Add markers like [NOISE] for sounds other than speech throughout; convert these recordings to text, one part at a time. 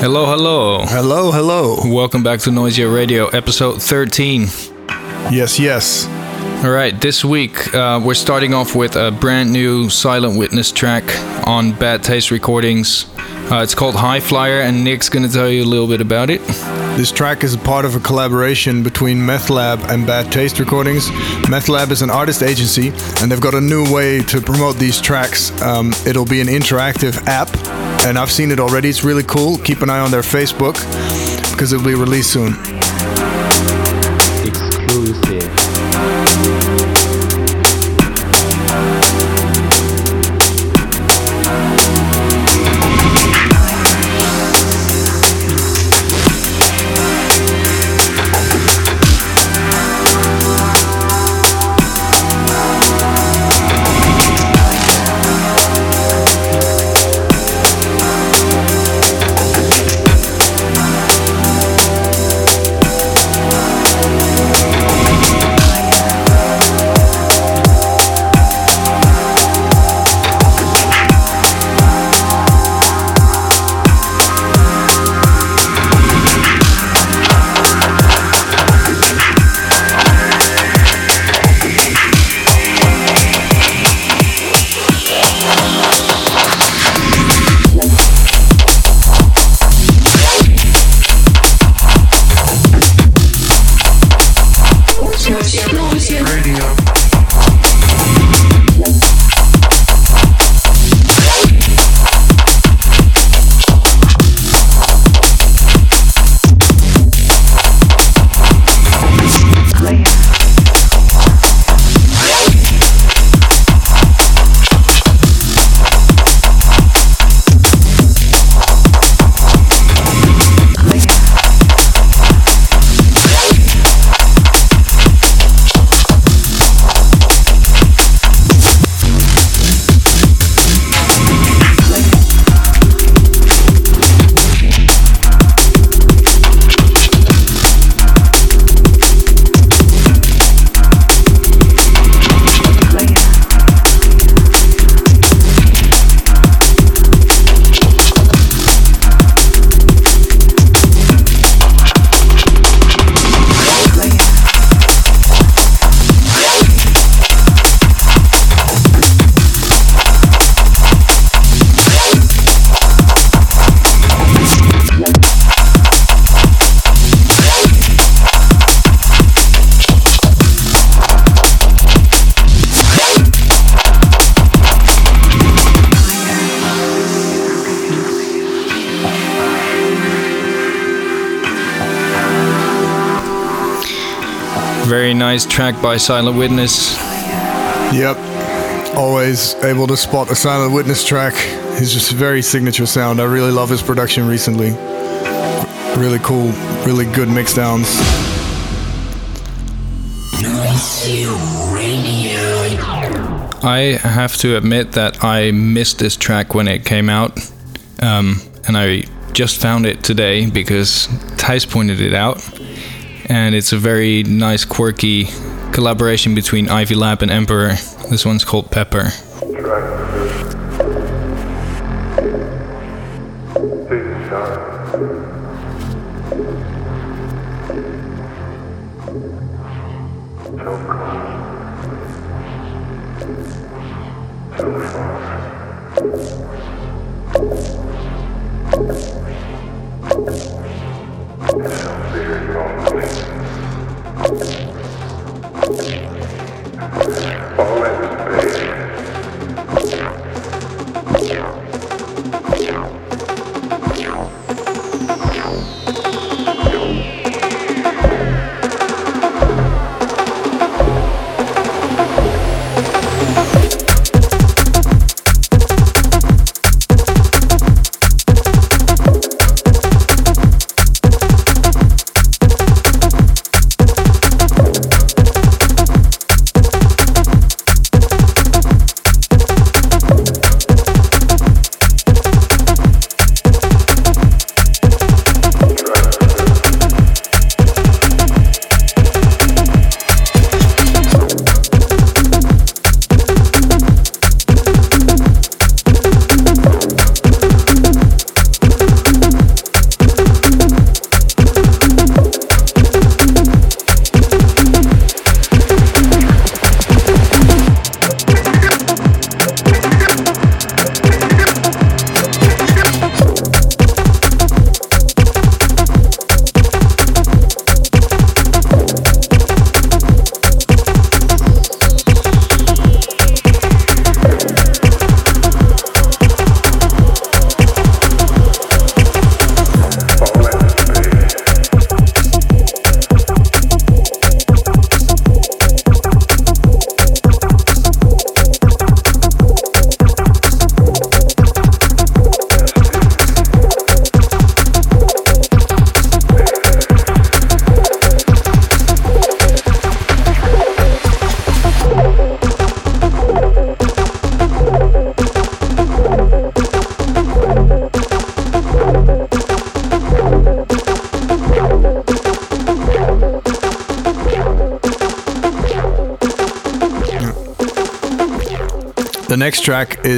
Hello, hello. Hello, hello. Welcome back to Noisia Radio, episode 13. Yes, yes. All right, this week uh, we're starting off with a brand new Silent Witness track on Bad Taste Recordings. Uh, it's called High Flyer, and Nick's going to tell you a little bit about it. This track is a part of a collaboration between Meth Lab and Bad Taste Recordings. Meth Lab is an artist agency, and they've got a new way to promote these tracks. Um, it'll be an interactive app, and I've seen it already. It's really cool. Keep an eye on their Facebook because it'll be released soon. exclusive. Very nice track by Silent Witness. Yep. Always able to spot a Silent Witness track. It's just a very signature sound. I really love his production recently. Really cool, really good mix downs. I have to admit that I missed this track when it came out, um, and I just found it today because Thijs pointed it out. And it's a very nice, quirky collaboration between Ivy Lab and Emperor. This one's called Pepper.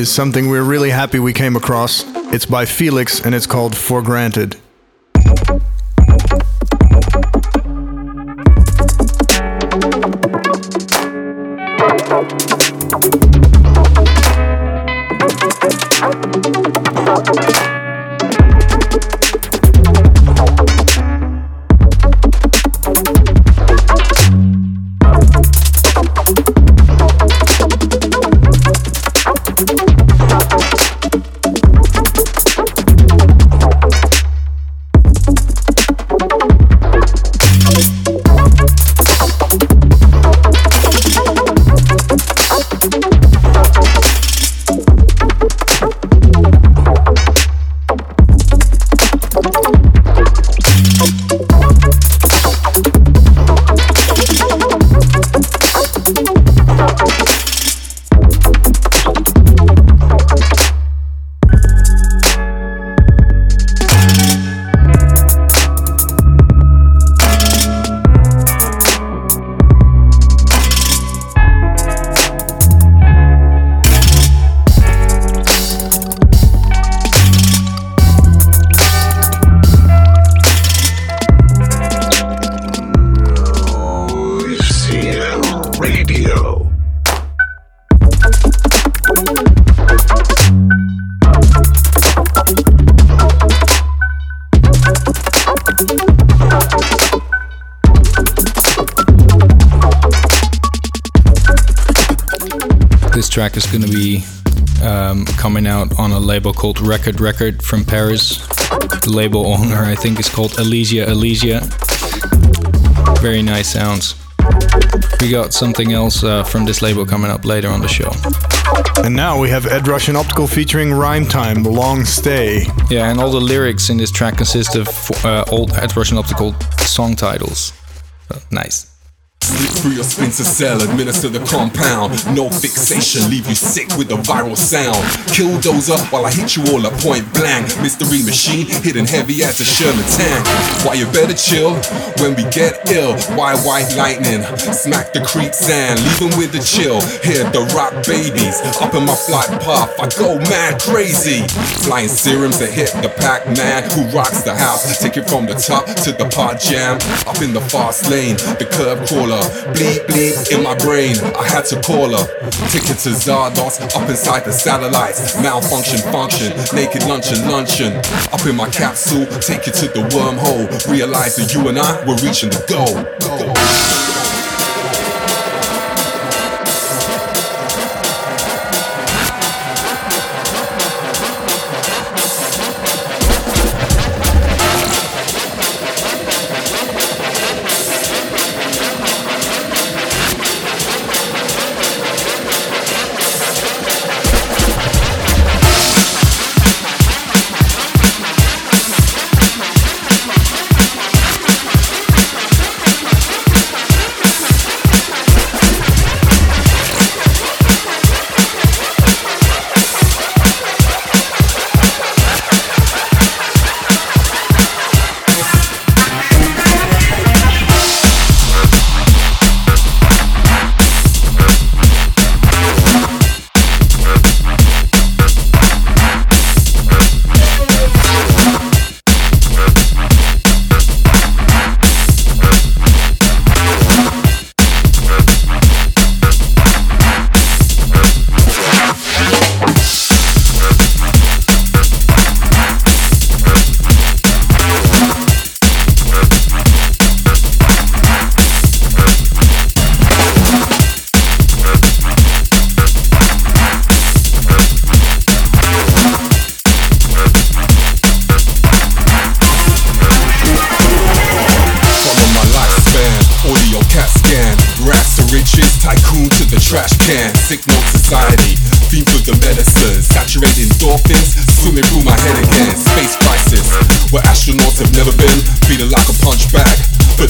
Is something we're really happy we came across. It's by Felix and it's called For Granted. Called Record Record from Paris. The label owner, I think, is called Elysia Elysia. Very nice sounds. We got something else uh, from this label coming up later on the show. And now we have Ed Rush & Optical featuring Rhyme Time, The Long Stay. Yeah, and all the lyrics in this track consist of uh, old Ed Rush & Optical song titles. Slip through cell, administer the compound. No fixation, leave you sick with the viral sound. Kill Killdozer while I hit you all at point blank. Mystery machine hidden heavy as a Sherman tank. Why you better chill when we get ill. Why white lightning? Smack the creek sand, leave with the chill. Hear the rock babies up in my flight path. I go mad crazy. Flying serums that hit the pack man who rocks the house. Take it from the top to the pod jam. Up in the fast lane, the curb crawler Bleep, bleep in my brain, I had to call her. Ticket to Zardos, up inside the satellites. Malfunction, function, naked luncheon, luncheon. Up in my capsule, take it to the wormhole. Realize that you and I were reaching the go. go. Goal. goal. Beware the alien girl, super serum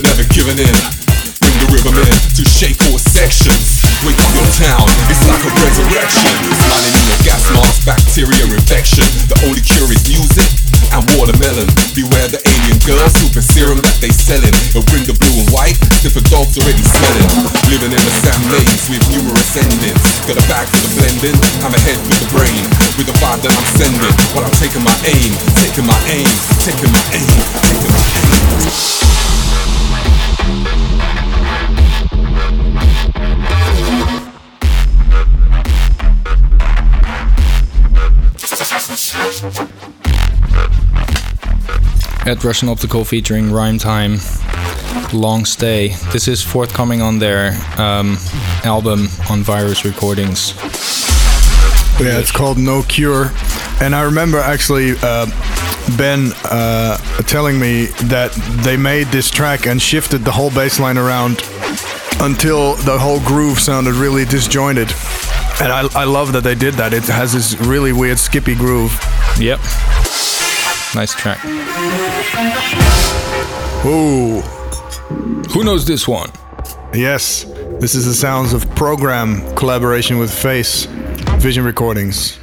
that they selling. They'll bring the blue and white if a already smelling. Living in a sand maze with numerous endings. Got a bag for the blending, with the brain. With the vibe that I'm sending, while I'm taking my aim, taking my aim, taking my aim, taking my aim. Ed Rush & Optical featuring Rhyme Time, Long Stay. This is forthcoming on their um, album on Virus Recordings. Yeah, it's called No Cure. And I remember actually uh, Ben uh, telling me that they made this track and shifted the whole bass line around until the whole groove sounded really disjointed. And I, I love that they did that. It has this really weird skippy groove. Yep. Nice track. Ooh, Who knows this one? yes. This is the sounds of Program collaboration with Face Vision Recordings.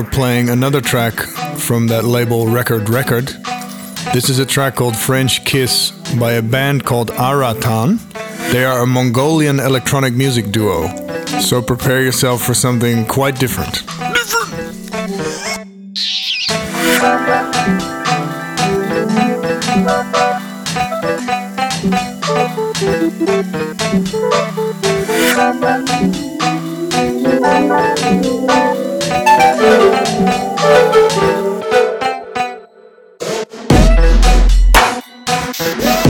We're playing another track from that label Record Record. This is a track called French Kiss by a band called Aratan. They are a Mongolian electronic music duo. So prepare yourself for something quite different. And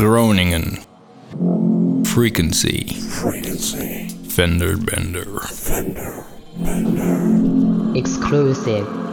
Groningen. Frequency. Frequency. Fender Bender. Fender. exclusive.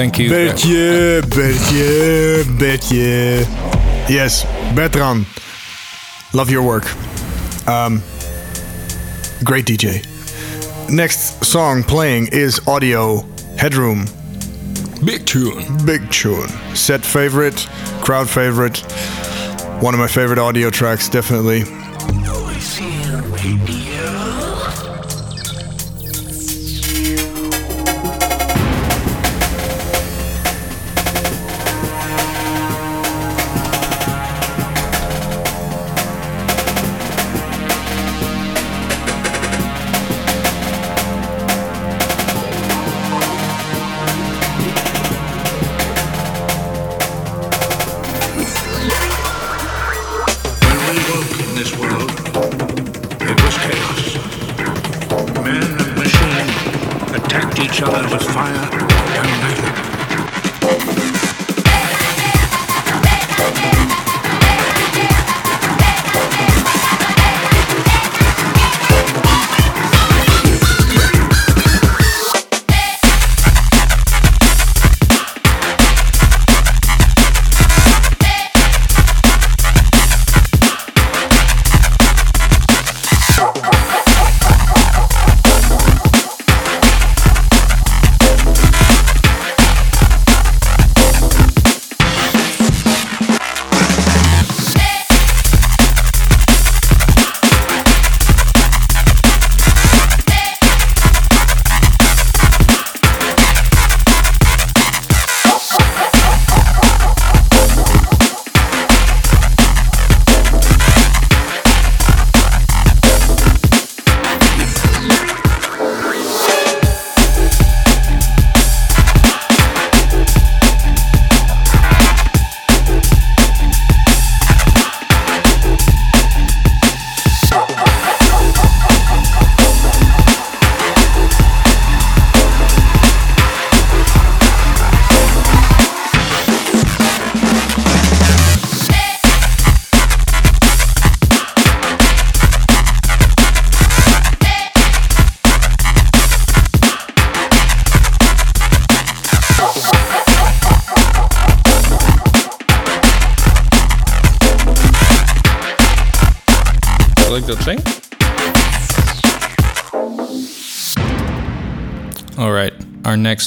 Thank you. Bertje, Bertje, Bertje. Yes, Bertrand. Love your work. Um, great DJ. Next song playing is Audio Headroom. Big tune. Big tune. Set favorite, crowd favorite. One of my favorite audio tracks, definitely.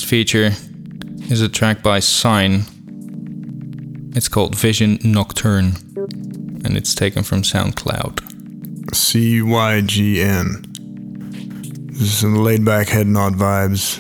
Next feature is a track by Cygn. It's called Vision Nocturne, and it's taken from SoundCloud. C Y G N. This is some laid back head nod vibes.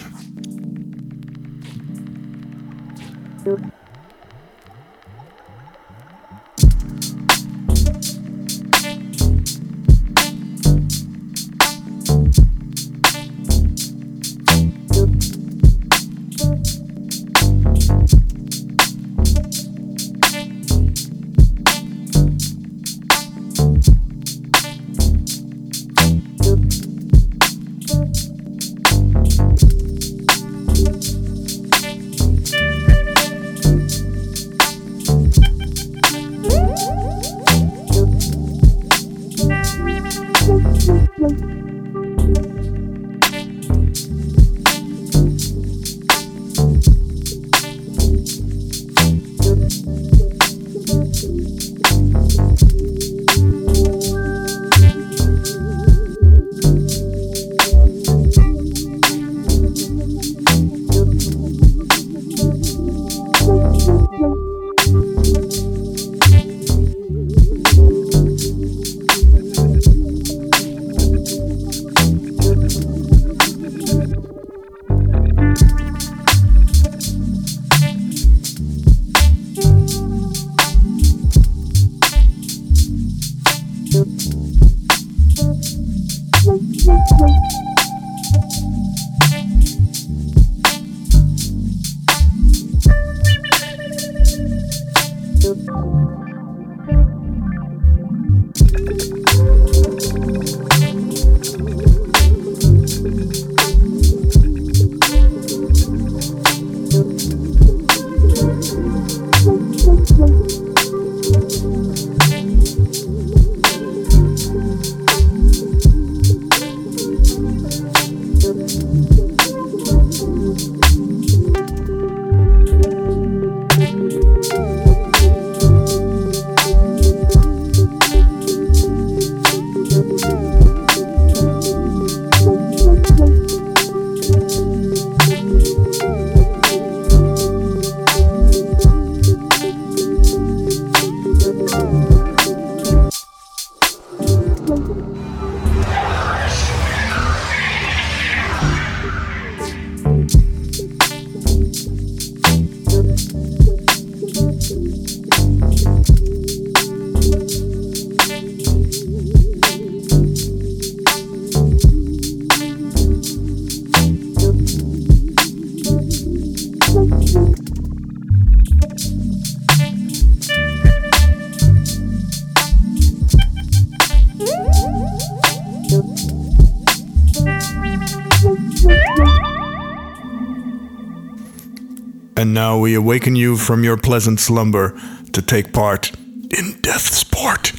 Awaken you from your pleasant slumber to take part in Death Sport.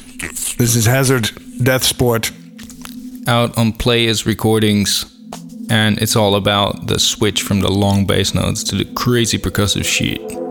This is Hazard Death Sport. Out on Playaz Recordings, and it's all about the switch from the long bass notes to the crazy percussive shit.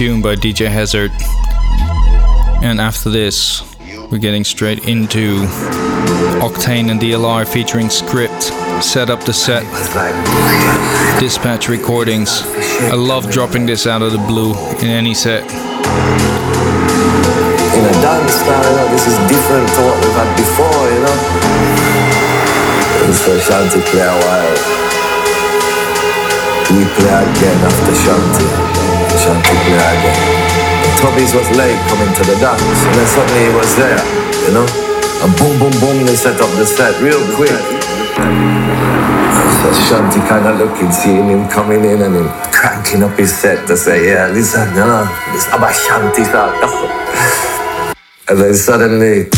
Tune by DJ Hazard. And after this, we're getting straight into Octane and DLR featuring Script. Set up the set. Dispatch recordings. I love dropping this out of the blue in any set. in a dance style, you know, this is different to what we've had before, you know. And so Shanti play a while. We play again after Shanti. Play again. Tubbies was late coming to the dance, and then suddenly he was there, you know. And boom, boom, boom, they set up the set real quick. So Shanti kind of looking, seeing him coming in and him cranking up his set to say, yeah, listen, you know, this about Shanti start. And then suddenly,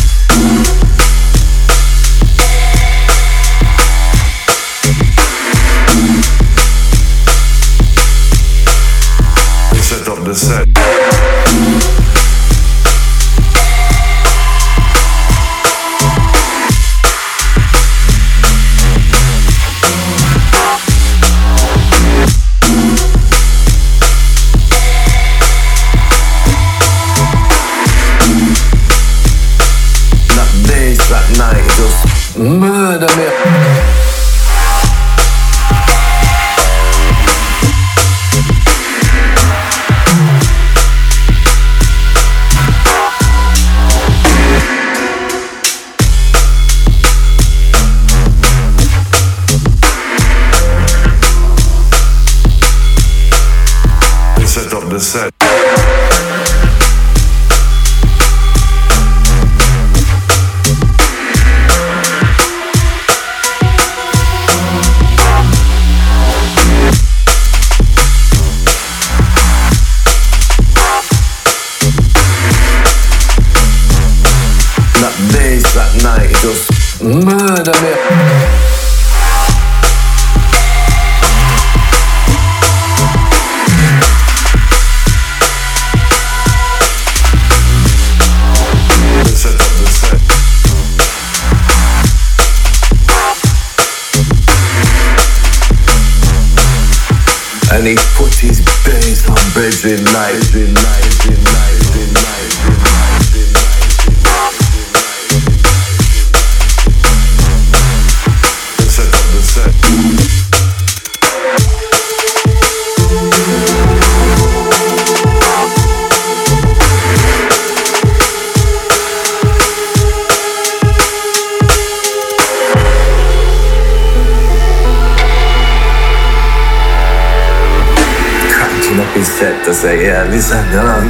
say, yeah, listen, you know.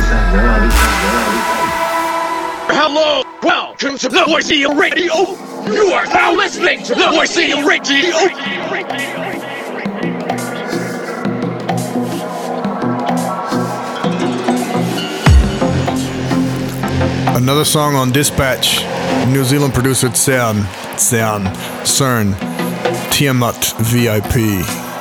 Hello, welcome to the Voice Radio. You are now listening to the Voice Radio. Another song on Dispatch, New Zealand producer CERN, CERN, CERN, Tiamat VIP.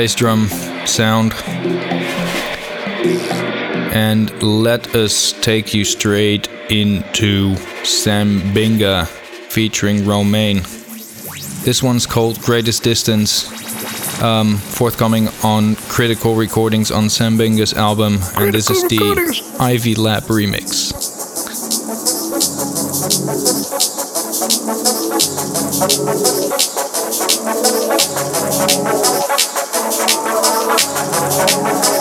Bass drum sound. And let us take you straight into Sam Binga featuring Romain. This one's called Greatest Distance, um, forthcoming on Critical Recordings on Sam Binga's album, and this is the Ivy Lab remix. Noisy Thank you.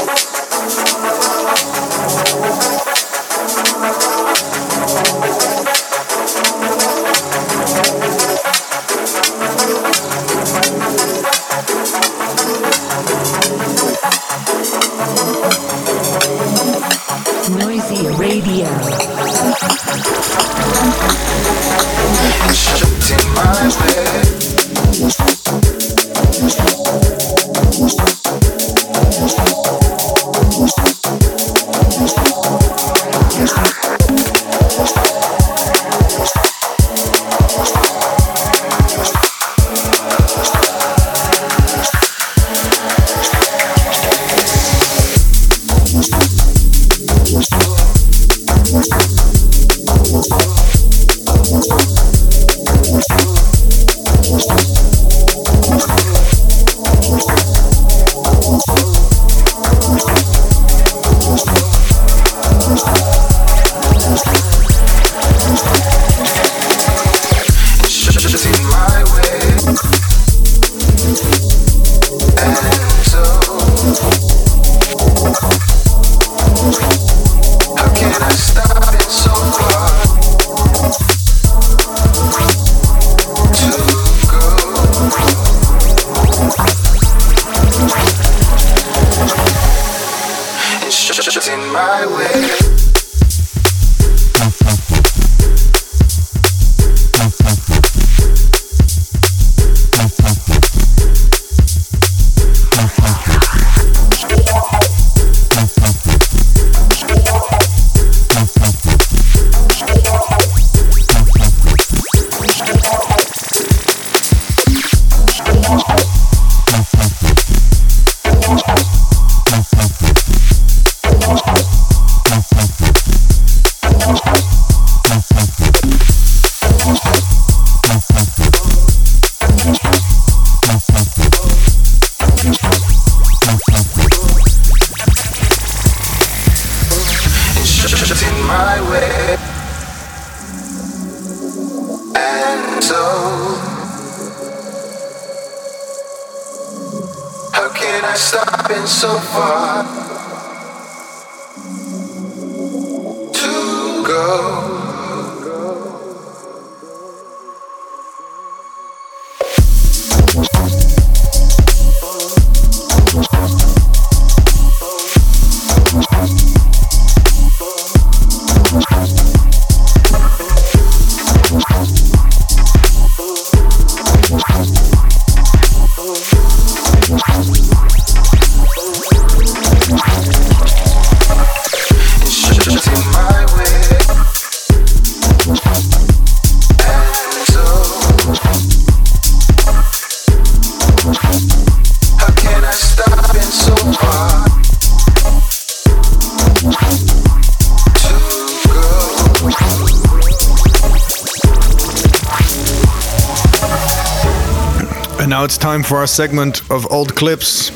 Time for our segment of old clips.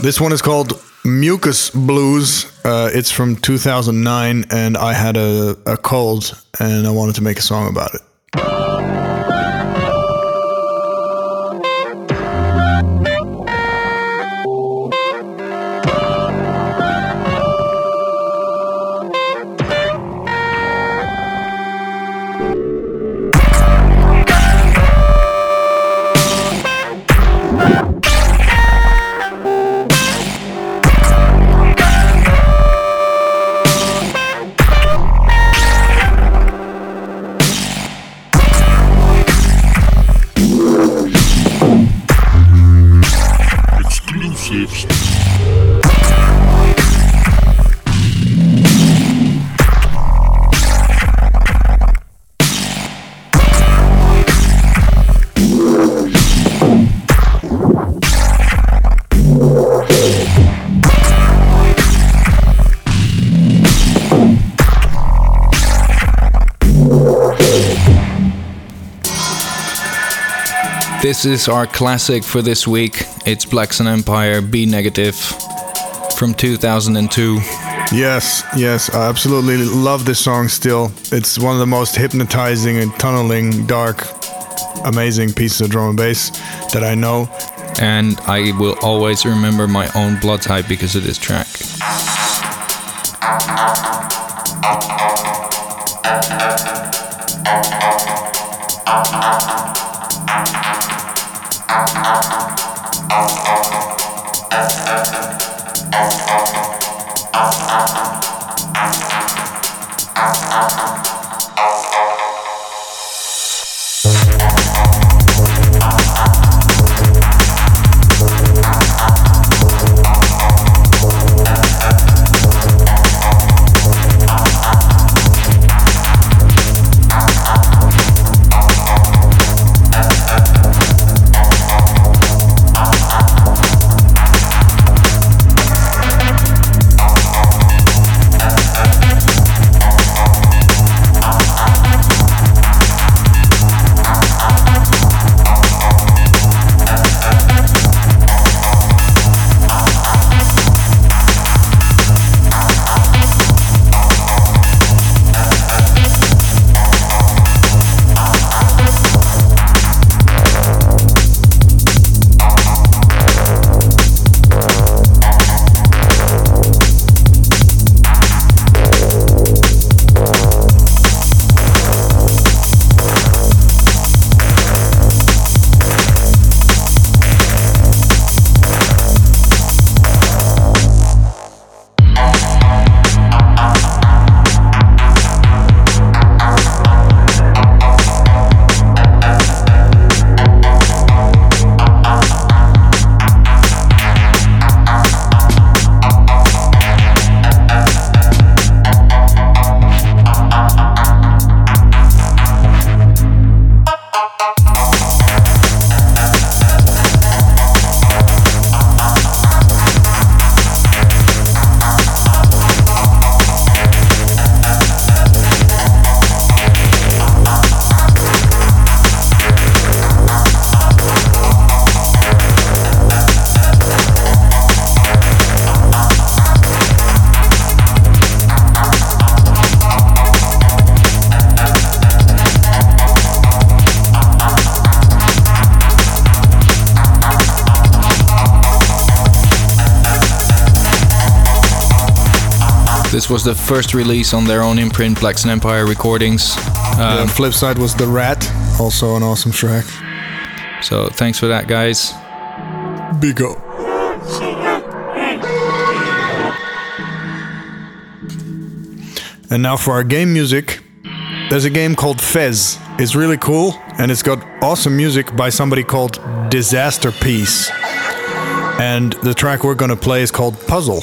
This one is called Mucus Blues. Uh, it's from 2009, and I had a, a cold, and I wanted to make a song about it. This is our classic for this week. It's Black Sun Empire B Negative from 2002. Yes, yes, I absolutely love this song still. It's one of the most hypnotizing and tunneling, dark, amazing pieces of drum and bass that I know. And I will always remember my own blood type because of this track. This was the first release on their own imprint, Black Sun Empire Recordings. Um, flip side was The Rat, also an awesome track. so thanks for that, guys. Big up. And now for our game music. There's a game called Fez. It's really cool and it's got awesome music by somebody called Disasterpeace. And the track we're gonna play is called Puzzle.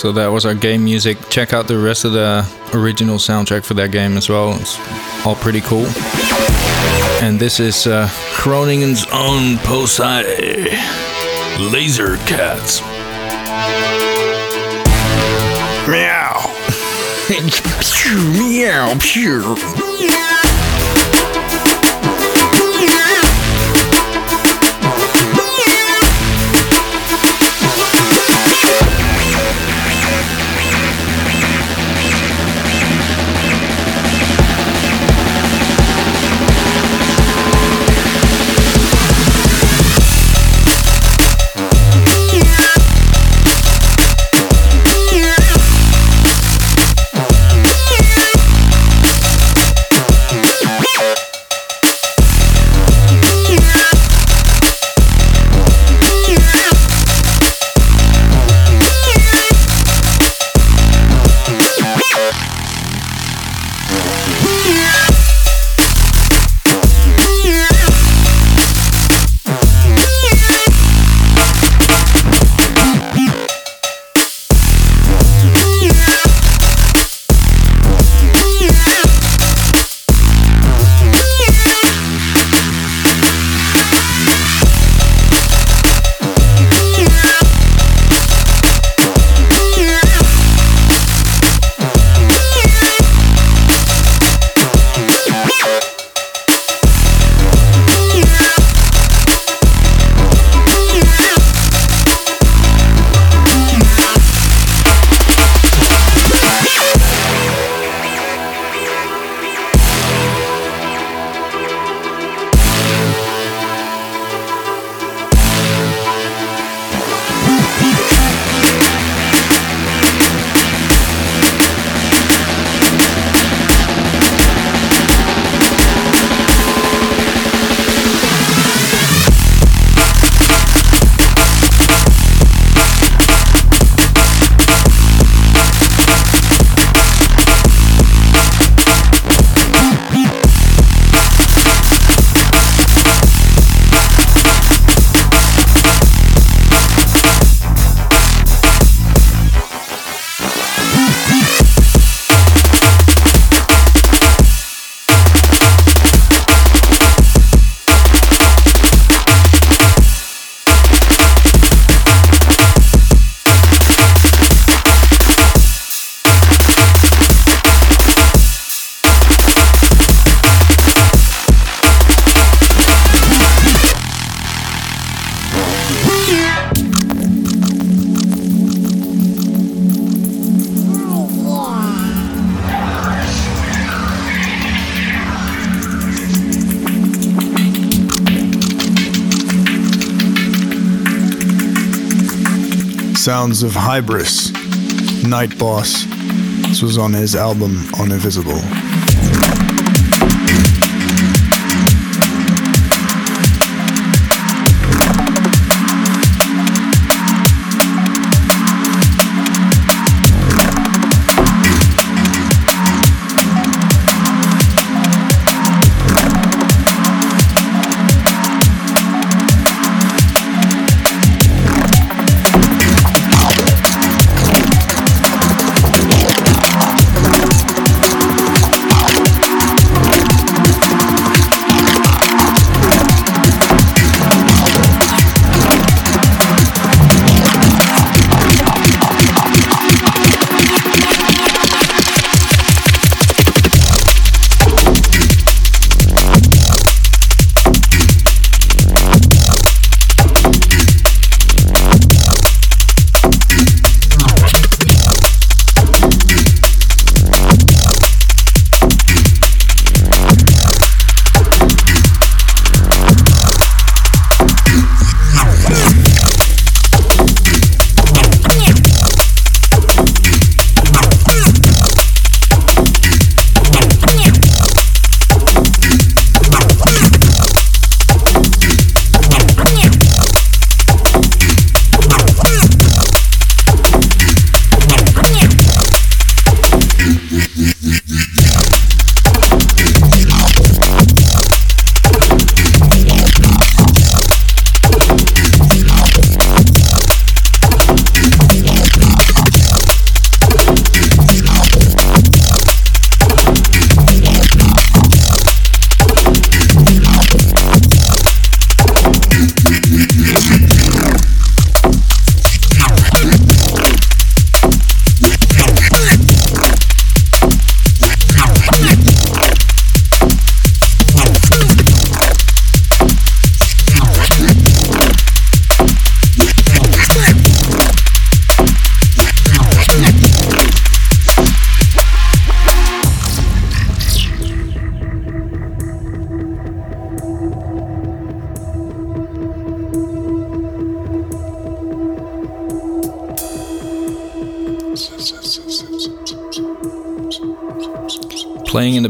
So that was our game music. Check out the rest of the original soundtrack for that game as well. It's all pretty cool. And this is uh, own Posei Laser Cats. Meow. [LAUGHS] Meow. Meow. Sounds of Hybris, Night Boss. This was on his album on Invisible.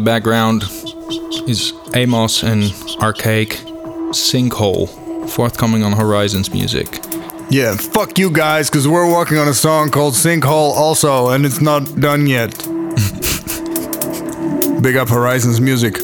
The background is Amoss and Archaic Sinkhole, forthcoming on Horizons Music. Yeah, fuck you guys, because we're working on a song called Sinkhole also, and it's not done yet. [LAUGHS] Big up Horizons Music.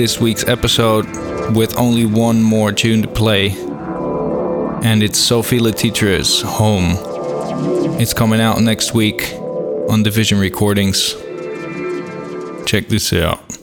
This week's episode with only one more tune to play. And it's Sophie Letitre's Home. It's coming out next week on Division Recordings. Check this out.